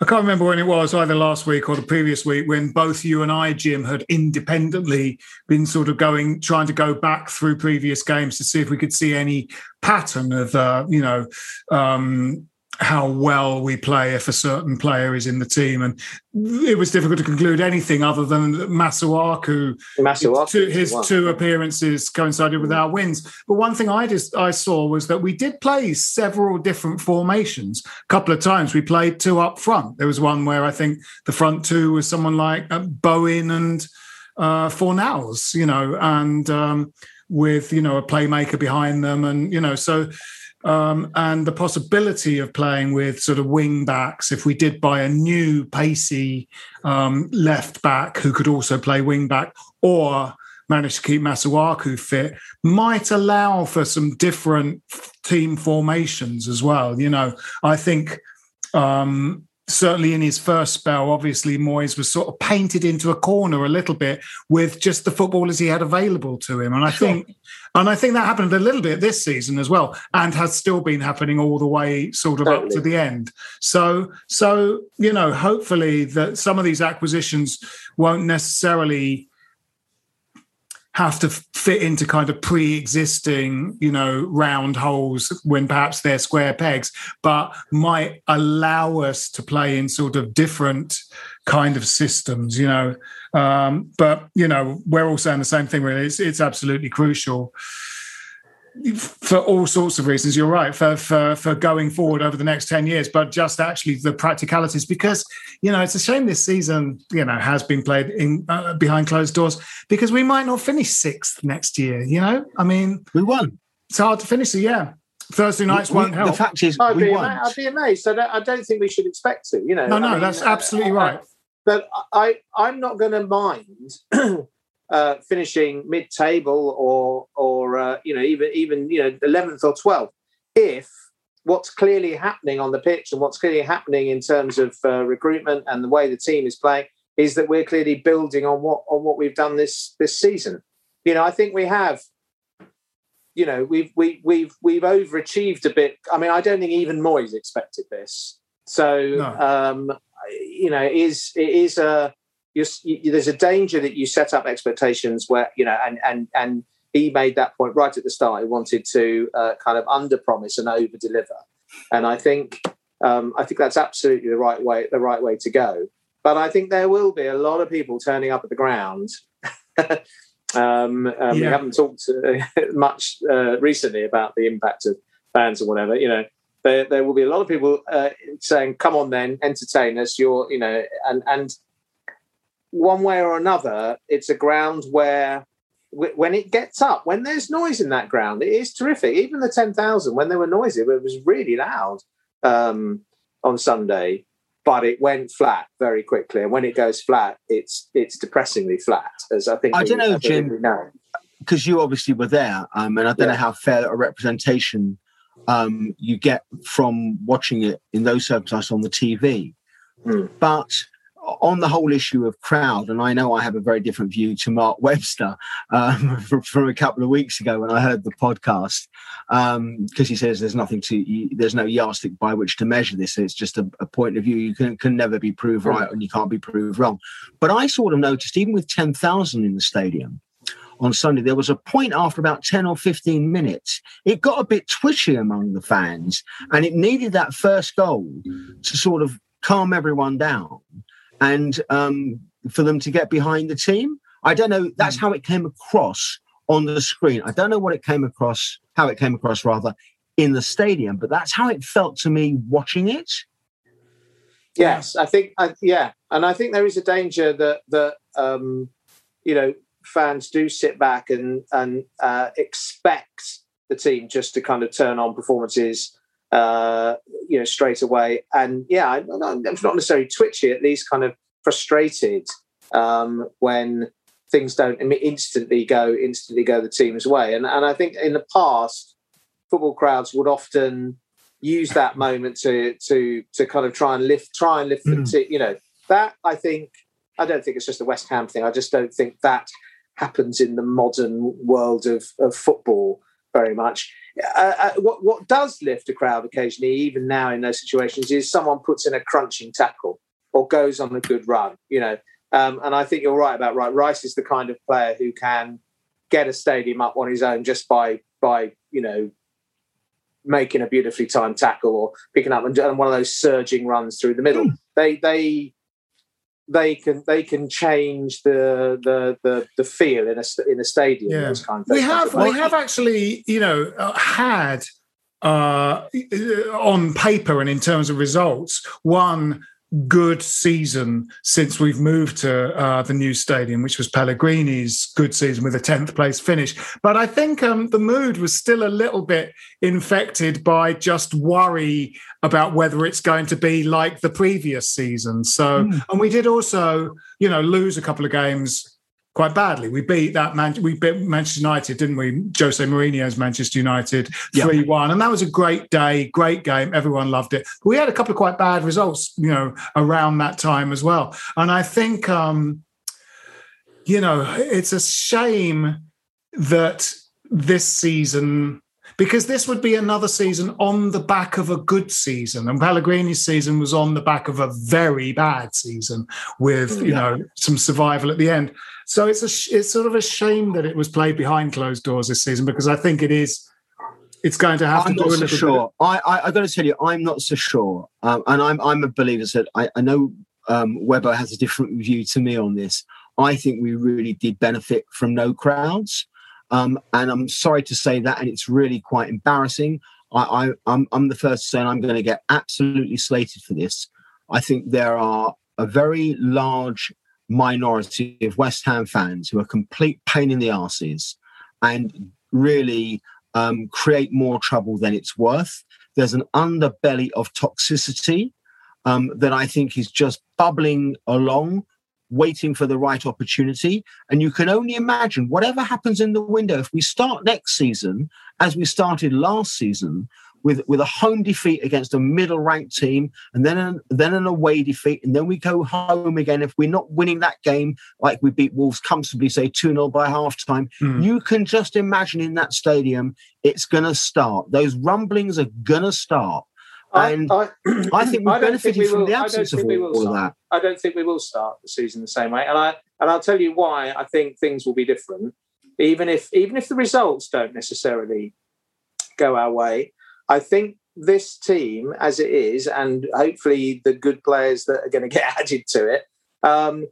I can't remember when it was, either last week or the previous week, when both you and I, Jim, had independently been sort of going, trying to go back through previous games to see if we could see any pattern of, uh, you know, um, how well we play if a certain player is in the team. And it was difficult to conclude anything other than Masuaku. Masuaku two, his two appearances coincided with our wins. But one thing I just I saw was that we did play several different formations. A couple of times we played two up front. There was one where I think the front two was someone like uh, Bowen and uh, Fornals, you know, and um, with you know a playmaker behind them, and you know so um, and the possibility of playing with sort of wing backs if we did buy a new pacey um, left back who could also play wing back or manage to keep Masuaku fit might allow for some different team formations as well. You know, I think um, certainly in his first spell, obviously Moyes was sort of painted into a corner a little bit with just the footballers he had available to him. And I sure. think and I think that happened a little bit this season as well, and has still been happening all the way sort of totally. up to the end. So so, you know, hopefully that some of these acquisitions won't necessarily have to fit into kind of pre-existing you know round holes when perhaps they're square pegs. But might allow us to play in sort of different kind of systems you know? Um, but you know we're all saying the same thing really. It's, it's absolutely crucial for all sorts of reasons. You're right for, for for going forward over the next ten years, but just actually the practicalities because you know it's a shame this season you know has been played in uh, behind closed doors because we might not finish sixth next year. You know, I mean, we won. It's hard to finish it. Yeah. Thursday nights we, won't help. The fact is, I'd be, amazed, I'd be amazed. So I don't think we should expect to. You know, no, no, I mean, that's absolutely uh, right. But I, I'm not going to mind uh, finishing mid-table or or uh, you know even even you know eleventh or twelfth if what's clearly happening on the pitch and what's clearly happening in terms of uh, recruitment and the way the team is playing is that we're clearly building on what on what we've done this this season. You know, I think we have. You know, we've we, we've we've overachieved a bit. I mean, I don't think even Moyes expected this. So, no. um, you know, it is it is a you, there's a danger that you set up expectations where you know, and and and he made that point right at the start. He wanted to uh, kind of under promise and over deliver, and I think um, I think that's absolutely the right way the right way to go. But I think there will be a lot of people turning up at the ground. um, um, yeah. We haven't talked uh, much uh, recently about the impact of fans or whatever. You know, there, there will be a lot of people uh, saying, "Come on, then, entertain us." You're, you know, and and one way or another, it's a ground where when it gets up, when there's noise in that ground, it is terrific. Even the 10,000, when they were noisy, it was really loud um, on Sunday, but it went flat very quickly. And when it goes flat, it's it's depressingly flat, as I think I don't know, Jim, because you obviously were there, um, and I don't yeah. know how fair a representation um, you get from watching it in those circumstances on the TV. Mm. But on the whole issue of crowd, and I know I have a very different view to Mark Webster um, from, a couple of weeks ago when I heard the podcast, because um, he says there's nothing to, there's no yardstick by which to measure this. It's just a, a point of view. You can, can never be proved right and you can't be proved wrong. But I sort of noticed, even with 10,000 in the stadium, on Sunday, there was a point after about 10 or 15 minutes. It got a bit twitchy among the fans, and it needed that first goal to sort of calm everyone down and um, for them to get behind the team. I don't know. That's mm. how it came across on the screen. I don't know what it came across, how it came across rather in the stadium, but that's how it felt to me watching it. Yes, I think, I, yeah, and I think there is a danger that that um, you know fans do sit back and and uh, expect the team just to kind of turn on performances, uh, you know, straight away. And yeah, I'm not necessarily twitchy, at least kind of frustrated um, when things don't instantly go instantly go the team's way. And and I think in the past, football crowds would often use that moment to to to kind of try and lift try and lift mm. the team. You know that I think I don't think it's just a West Ham thing. I just don't think that happens in the modern world of, of football very much. Uh, uh, what what does lift a crowd occasionally, even now in those situations, is someone puts in a crunching tackle or goes on a good run. You know, um, and I think you're right about right. Rice is the kind of player who can get a stadium up on his own just by by you know making a beautifully timed tackle or picking up and, and one of those surging runs through the middle. Mm. They they they can they can change the the the, the feel in a in a stadium. Yeah. Kind of we have we have actually you know uh, had uh, on paper and in terms of results one good season since we've moved to uh, the new stadium, which was Pellegrini's good season with a 10th place finish. But I think um, the mood was still a little bit infected by just worry about whether it's going to be like the previous season. So, mm. and we did also, you know, lose a couple of games quite badly. We beat that man. We beat Manchester United, didn't we? Jose Mourinho's Manchester United three one, and that was a great day, great game. Everyone loved it. We had a couple of quite bad results, you know, around that time as well. And I think, um, you know, it's a shame that this season because this would be another season on the back of a good season. And Pellegrini's season was on the back of a very bad season with, you know, some survival at the end. So it's a it's sort of a shame that it was played behind closed doors this season because I think it is it's going to have I'm to do a so sure. Bit. I, I I got to tell you, I'm not so sure, um, and I'm I'm a believer that I, I know um, Webber has a different view to me on this. I think we really did benefit from no crowds. Um, and I'm sorry to say that, and it's really quite embarrassing. I, I, I'm, I'm the first to say I'm going to get absolutely slated for this. I think there are a very large minority of West Ham fans who are complete pain in the asses and really um, create more trouble than it's worth. There's an underbelly of toxicity um, that I think is just bubbling along waiting for the right opportunity. And you can only imagine whatever happens in the window. If we start next season as we started last season, with, with a home defeat against a middle ranked team and then an, then an away defeat and then we go home again if we're not winning that game like we beat wolves comfortably say 2-0 by half time mm. you can just imagine in that stadium it's going to start those rumblings are going to start and I, I, I think we've benefited we from the absence of all, all of that. I don't think we will start the season the same way, and I and I'll tell you why. I think things will be different, even if even if the results don't necessarily go our way. I think this team, as it is, and hopefully the good players that are going to get added to it, um,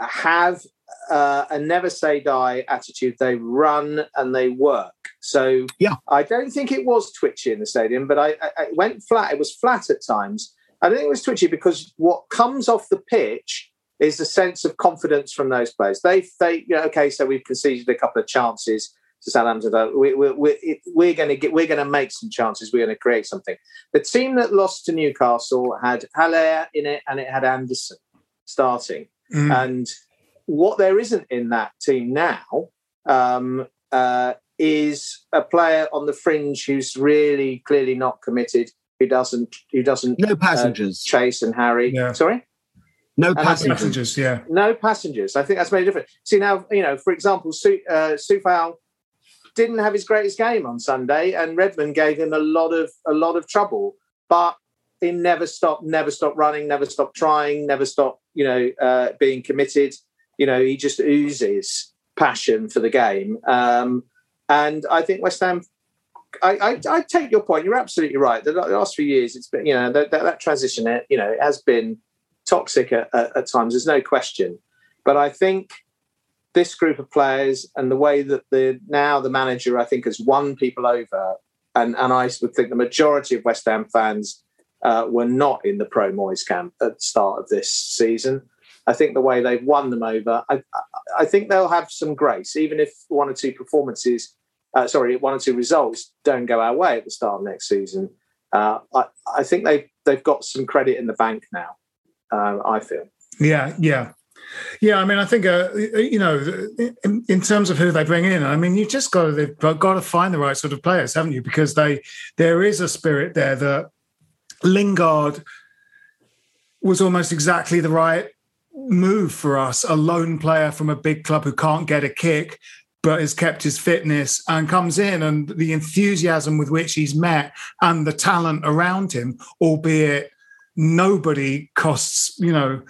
have uh, a never say die attitude. They run and they work. So yeah, I don't think it was twitchy in the stadium, but I, I, I went flat. It was flat at times. I don't think it was twitchy because what comes off the pitch is a sense of confidence from those players. They, they, you know, okay, so we've conceded a couple of chances to Southampton. We, we, we, we're going to get, we're going to make some chances. We're going to create something. The team that lost to Newcastle had Haller in it, and it had Anderson starting, mm. and what there isn't in that team now um, uh, is a player on the fringe who's really clearly not committed, who doesn't who doesn't no uh, passengers uh, chase and harry. Yeah. Sorry. No passengers. passengers. yeah. No passengers. I think that's very different. See now, you know, for example, Su- uh, Coufal didn't have his greatest game on Sunday, and Redmond gave him a lot of a lot of trouble. But he never stopped, never stopped running, never stopped trying, never stopped, you know, uh, being committed. You know, he just oozes passion for the game. Um, and I think West Ham. I, I, I, take your point. You're absolutely right. The last few years, it's been you know that, that, that transition. You know, it has been toxic at, at, at, times. There's no question. But I think this group of players and the way that the now the manager I think has won people over, and and I would think the majority of West Ham fans uh, were not in the pro Moyes camp at the start of this season. I think the way they've won them over, I, I think they'll have some grace, even if one or two performances, uh, sorry, one or two results don't go our way at the start of next season. Uh, I, I think they've they've got some credit in the bank now. Uh, I feel. Yeah, yeah. Yeah, I mean, I think uh, you know, in, in, terms of who they bring in, I mean, you just got to they've got to find the right sort of players, haven't you? Because they there is a spirit there that Lingard was almost exactly the right move for us. A lone player from a big club who can't get a kick, but has kept his fitness and comes in, and the enthusiasm with which he's met and the talent around him, albeit nobody costs, you know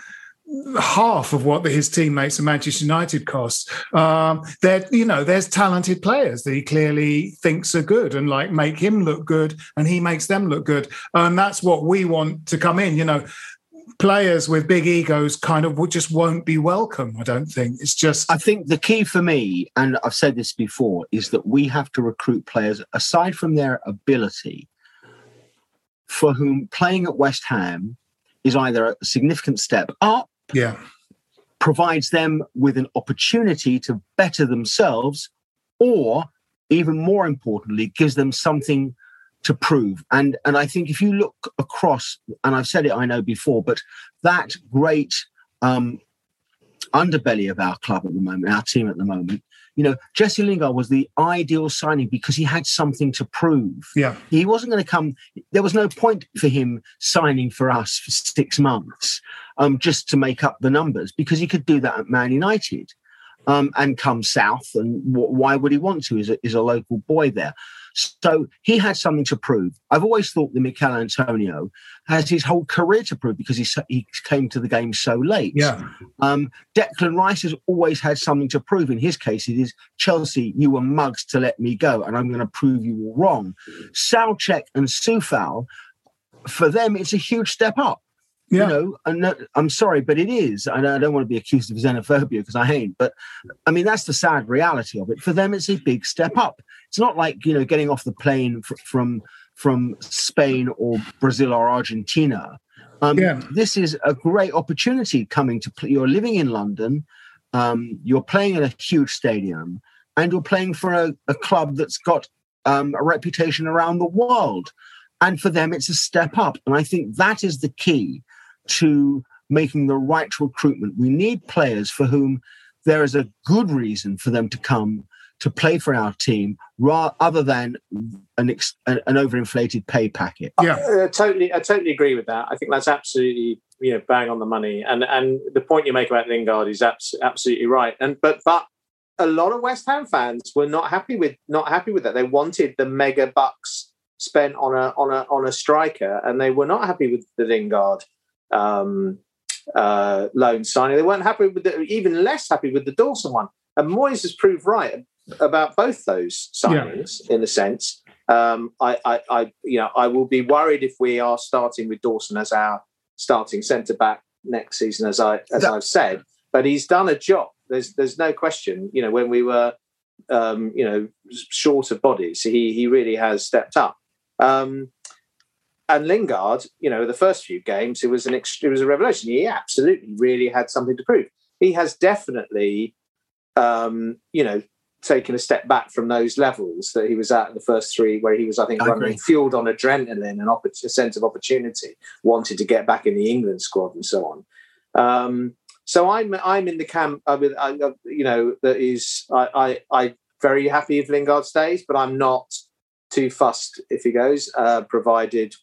half of what his teammates at Manchester United cost. Um, there, you know, there's talented players that he clearly thinks are good and like make him look good, and he makes them look good, and that's what we want to come in. You know, players with big egos kind of just won't be welcome. I don't think it's just. I think the key for me, and I've said this before, is that we have to recruit players aside from their ability, for whom playing at West Ham is either a significant step up yeah. provides them with an opportunity to better themselves or even more importantly gives them something to prove. And and i think if you look across and i've said it i know before but that great um underbelly of our club at the moment our team at the moment you know, Jesse Lingard was the ideal signing because he had something to prove. Yeah. He wasn't going to come, there was no point for him signing for us for six months um, just to make up the numbers because he could do that at Man United um, and come south. And w- why would he want to? Is a, is a local boy there. So he had something to prove. I've always thought that Michail Antonio has his whole career to prove because he, he came to the game so late. Yeah. Um, Declan Rice has always had something to prove. In his case, it is Chelsea, you were mugs to let me go, and I'm going to prove you wrong. Soucek and Coufal, for them, it's a huge step up. Yeah. You know, and I'm sorry, but it is. I don't want to be accused of xenophobia because I ain't. But I mean, that's the sad reality of it. For them, it's a big step up. It's not like you know getting off the plane fr- from from Spain or Brazil or Argentina. Um, yeah. This is a great opportunity coming to play. You're living in London. Um, you're playing in a huge stadium, and you're playing for a, a club that's got um, a reputation around the world. And for them, it's a step up. And I think that is the key to making the right recruitment. We need players for whom there is a good reason for them to come to play for our team rather other than an ex, an, an overinflated pay packet. Yeah, I, I, totally, I totally agree with that. I think that's absolutely you know bang on the money, and and the point you make about Lingard is abs- absolutely right. And but but a lot of West Ham fans were not happy with not happy with that. They wanted the mega bucks spent on a on a on a striker, and they were not happy with the Lingard um, uh, loan signing. They weren't happy with the, even less happy with the Dawson one. And Moyes has proved right about both those signings yeah. in a sense. Um, I, I, I, you know, I will be worried if we are starting with Dawson as our starting centre back next season, as I as I've said. But he's done a job. There's there's no question. You know, when we were, um, you know, short of bodies, he he really has stepped up. Um, and Lingard, you know, the first few games, it was an it was a revelation. He absolutely really had something to prove. He has definitely, um, you know, taken a step back from those levels that he was at in the first three, where he was, I think, I running fueled on adrenaline and opp- a sense of opportunity, wanted to get back in the England squad and so on. Um, so I'm I'm in the camp. I, I, you know, that is I I I very happy if Lingard stays, but I'm not too fussed if he goes, uh, provided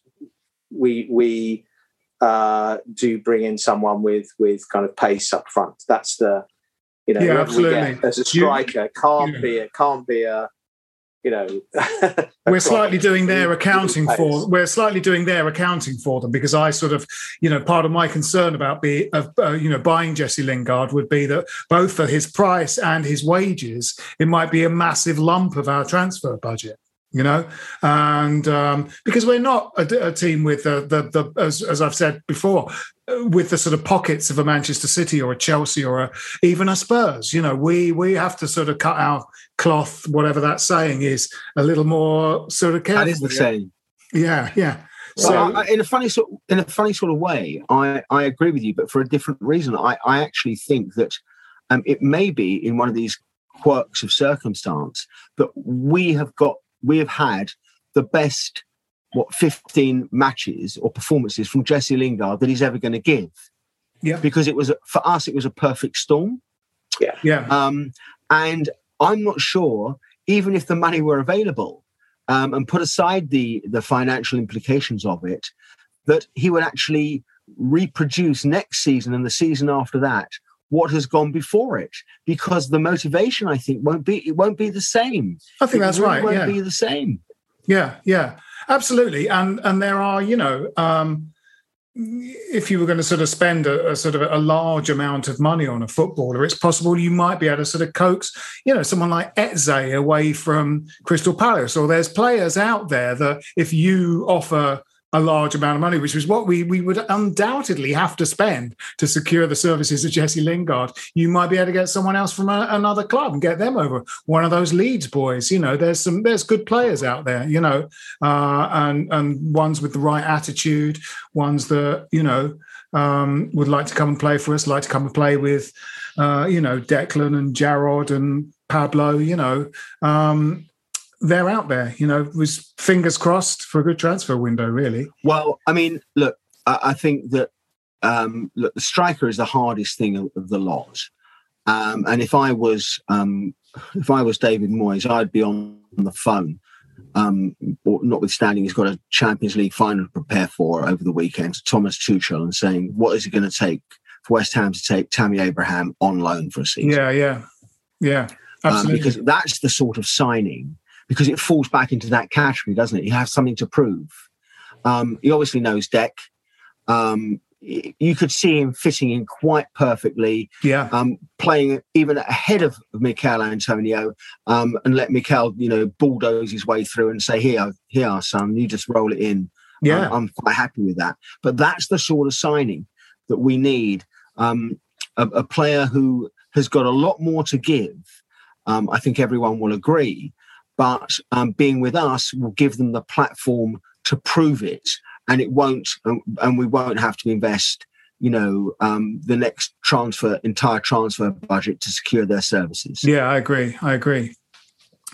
we we uh, do bring in someone with with kind of pace up front. That's the you know yeah, absolutely. as a striker you, can't yeah. be it can't be a you know we're slightly doing their accounting for we're slightly doing their accounting for them because i sort of you know part of my concern about be of uh, you know buying jesse lingard would be that both for his price and his wages it might be a massive lump of our transfer budget you know, and um, because we're not a, a team with the, the, the as, as I've said before, with the sort of pockets of a Manchester City or a Chelsea or a, even a Spurs. You know, we we have to sort of cut our cloth, whatever that saying is, a little more sort of careful. That is the saying. Yeah, yeah. So, I, in a funny sort, in a funny sort of way, I, I agree with you, but for a different reason. I, I actually think that um, it may be in one of these quirks of circumstance that we have got we have had the best what 15 matches or performances from Jesse Lingard that he's ever going to give. Yeah. Because it was for us it was a perfect storm. Yeah. Yeah. Um, and I'm not sure even if the money were available um, and put aside the the financial implications of it that he would actually reproduce next season and the season after that what has gone before it because the motivation i think won't be it won't be the same I think it that's really right. won't Yeah. be the same Yeah, yeah, absolutely. And and there are, you know, um, if you were going to sort of spend a, a sort of a large amount of money on a footballer, it's possible you might be able to sort of coax, you know, someone like Eze away from Crystal Palace. Or there's players out there that if you offer a large amount of money, which is what we we would undoubtedly have to spend to secure the services of Jesse Lingard. You might be able to get someone else from a, another club and get them over. One of those Leeds boys, you know. There's some there's good players out there, you know, uh, and and ones with the right attitude, ones that you know um, would like to come and play for us, like to come and play with, uh, you know, Declan and Jarrod and Pablo, you know. Um, they're out there, you know, was fingers crossed for a good transfer window, really. well i mean look i, think that um look the striker is the hardest thing of, of the lot um and if i was um if i was david moyes i'd be on the phone um notwithstanding he's got a champions league final to prepare for over the weekend to thomas tuchel and saying what is it going to take for west ham to take tammy abraham on loan for a season Yeah, yeah, yeah, um, absolutely. because that's the sort of signing because it falls back into that category, doesn't it? You have something to prove. Um, he obviously knows Dec. Um, you could see him fitting in quite perfectly, yeah, um, playing even ahead of Michail Antonio, um, and let Michail, you know, bulldoze his way through and say, "Here, here, son, you just roll it in." yeah, I'm, I'm quite happy with that. But that's the sort of signing that we need. Um, a, a player who has got a lot more to give. Um, I think everyone will agree. But um, being with us will give them the platform to prove it, and it won't, and, and we won't have to invest, you know, um, the next transfer entire transfer budget to secure their services. yeah. I agree. I agree.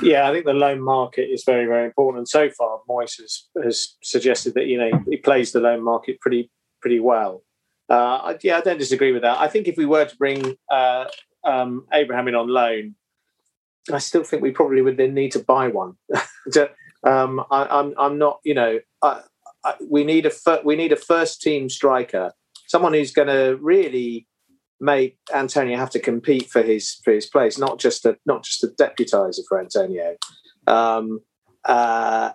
Yeah, I think the loan market is very, very important. And so far, Moyes has, has suggested that you know he plays the loan market pretty, pretty well. Uh, I- yeah, I don't disagree with that. I think if we were to bring uh, um, Abraham in on loan, I still think we probably would then need to buy one. Um, I, I'm, I'm not, you know, I, I, we need a fir- we need a first team striker, someone who's going to really make Antonio have to compete for his for his place, not just a not just a deputiser for Antonio. Um, uh,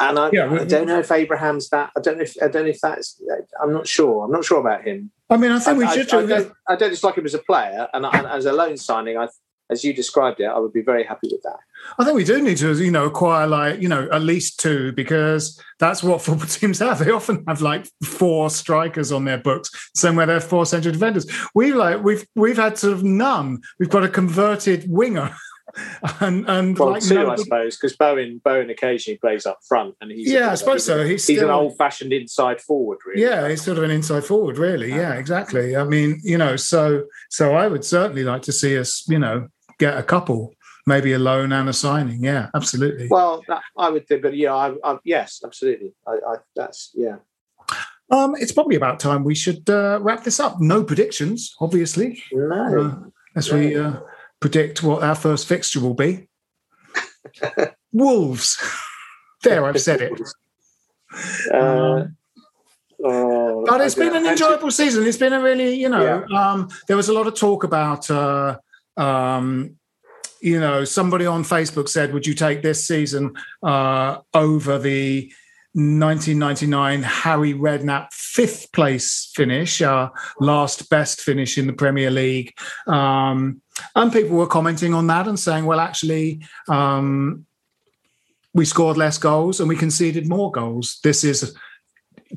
and I, Yeah, I don't know if Abraham's that. I don't know if I don't know if that's. I'm not sure. I'm not sure about him. I mean, I think we should. I, I do- don't, I don't dislike him as a player, and, and as a loan signing, I, as you described it, I would be very happy with that. I think we do need to, you know, acquire like, you know, at least two because that's what football teams have. They often have like four strikers on their books, same way they have four central defenders. We like we've we've had sort of none. We've got a converted winger, and and Well, like two, no- I suppose, because Bowen Bowen occasionally plays up front, and he's Yeah, I suppose so. He's he's an old-fashioned inside forward, really. Yeah, he's sort of an inside forward, really. Yeah, exactly. I mean, you know, so so I would certainly like to see us, you know, get a couple, maybe a loan and a signing. Yeah, absolutely. Well, that, I would think, but yeah, I, I, yes, absolutely. I, I, that's yeah. Um, it's probably about time we should uh, wrap this up. No predictions, obviously, No, uh, as we uh, predict what our first fixture will be. Wolves. there, I've said it. uh, oh, But it's been an enjoyable season. It's been a really, you know, um, there was a lot of talk about, uh, um, you know, somebody on Facebook said, "Would you take this season uh, over the 1999 Harry Redknapp fifth place finish, uh, last best finish in the Premier League?" Um, and people were commenting on that and saying, "Well, actually." Um, we scored less goals and we conceded more goals. This is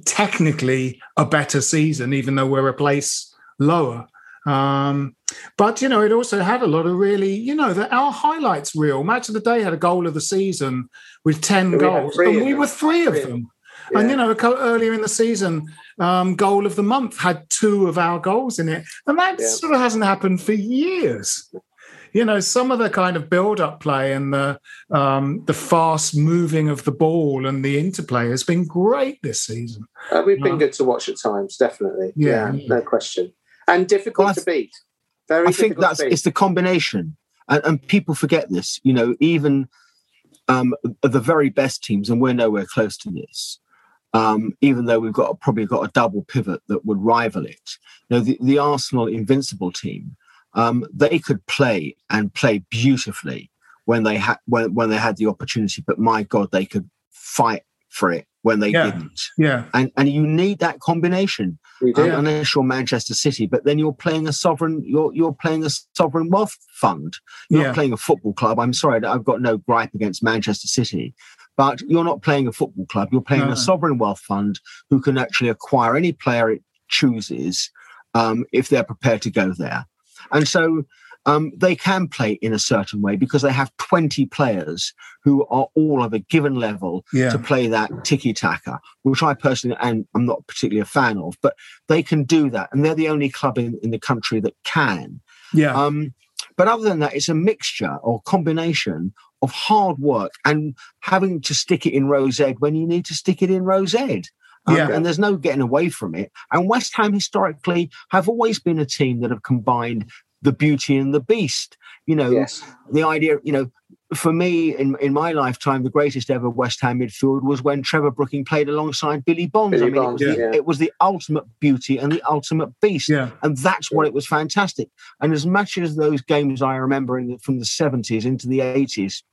technically a better season, even though we're a place lower. Um, but you know, it also had a lot of really, you know, the, our highlights reel. Match of the day had a goal of the season with ten we goals, and we were three of Three them. Yeah. And you know, earlier in the season, um, goal of the month had two of our goals in it, and that Yeah. sort of hasn't happened for years. You know, some of the kind of build-up play and the um, the fast moving of the ball and the interplay has been great this season. Uh, we've been No. good to watch at times, definitely. Yeah. Yeah, no question. And difficult Well, to beat. Very I think that's it's the combination, and, and people forget this. You know, even um, the very best teams, and we're nowhere close to this. Um, even though we've got probably got a double pivot that would rival it. You know, the, the Arsenal invincible team, um, they could play and play beautifully when they had when, when they had the opportunity. But my God, they could fight for it when they Yeah. didn't. Yeah, And and you need that combination we do. um, unless you're Manchester City. But then you're playing a sovereign, you're you're playing a sovereign wealth fund. You're Yeah. not playing a football club. I'm sorry, I've got no gripe against Manchester City, but you're not playing a football club. You're playing No. a sovereign wealth fund who can actually acquire any player it chooses um, if they're prepared to go there. And so. Um, they can play in a certain way because they have 20 players who are all of a given level yeah, to play that tiki taka, which I personally and I'm not particularly a fan of, but they can do that, and they're the only club in, in the country that can. yeah, Um, but other than that, it's a mixture or combination of hard work and having to stick it in row Z when you need to stick it in row Z. Um, Yeah. And there's no getting away from it. And West Ham historically have always been a team that have combined the beauty and the beast. You know, yes. the idea, you know, for me in, in my lifetime, the greatest ever West Ham midfield was when Trevor Brooking played alongside Billy Bonds. Billy I mean, Bonds, it, was the, it was the ultimate beauty and the ultimate beast. yeah, And that's what it was fantastic. And as much as those games I remember in the, from the 70s into the 80s,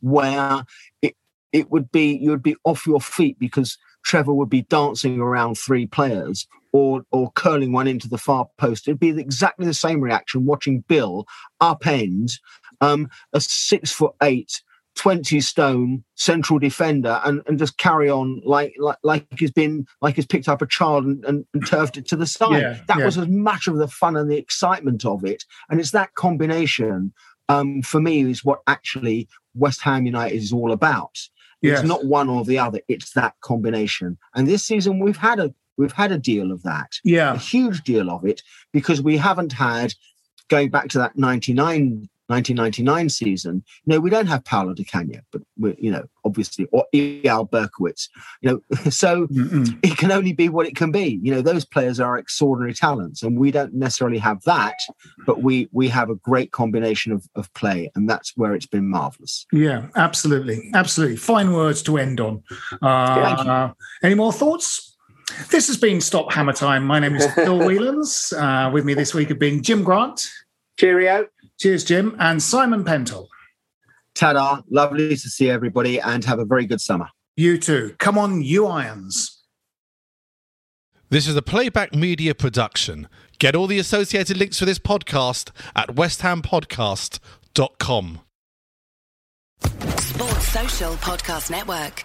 where it, it would be, you would be off your feet because Trevor would be dancing around three players or, or curling one into the far post. It'd be exactly the same reaction watching Bill upend um, a six foot eight, 20 stone central defender and, and just carry on like, like like he's been like he's picked up a child and, and, and turfed it to the side. Yeah, that yeah. was as much of the fun and the excitement of it. And it's that combination um, for me is what actually West Ham United is all about. It's not one or the other. It's that combination. And this season we've had a we've had a deal of that Yeah. a huge deal of it because we haven't had going back to that 99 1999 season you know we don't have Paolo Di Canio but we're, you know obviously or Eyal Berkovic you know so Mm-mm. it can only be what it can be you know those players are extraordinary talents and we don't necessarily have that but we we have a great combination of, of play and that's where it's been marvelous yeah, absolutely, absolutely. Fine words to end on. Thank you. Uh, any more thoughts? This has been Stop Hammer Time. My name is Phil Whelans. Uh, with me this week have been Jim Grant. Cheerio. Cheers, Jim, and Simon Pentel. ta lovely to see everybody and have a very good summer You too. Come on, you irons. This is a playback media production. Get all the associated links for this podcast at westhampodcast.com. Sports Social Podcast Network.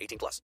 18 plus.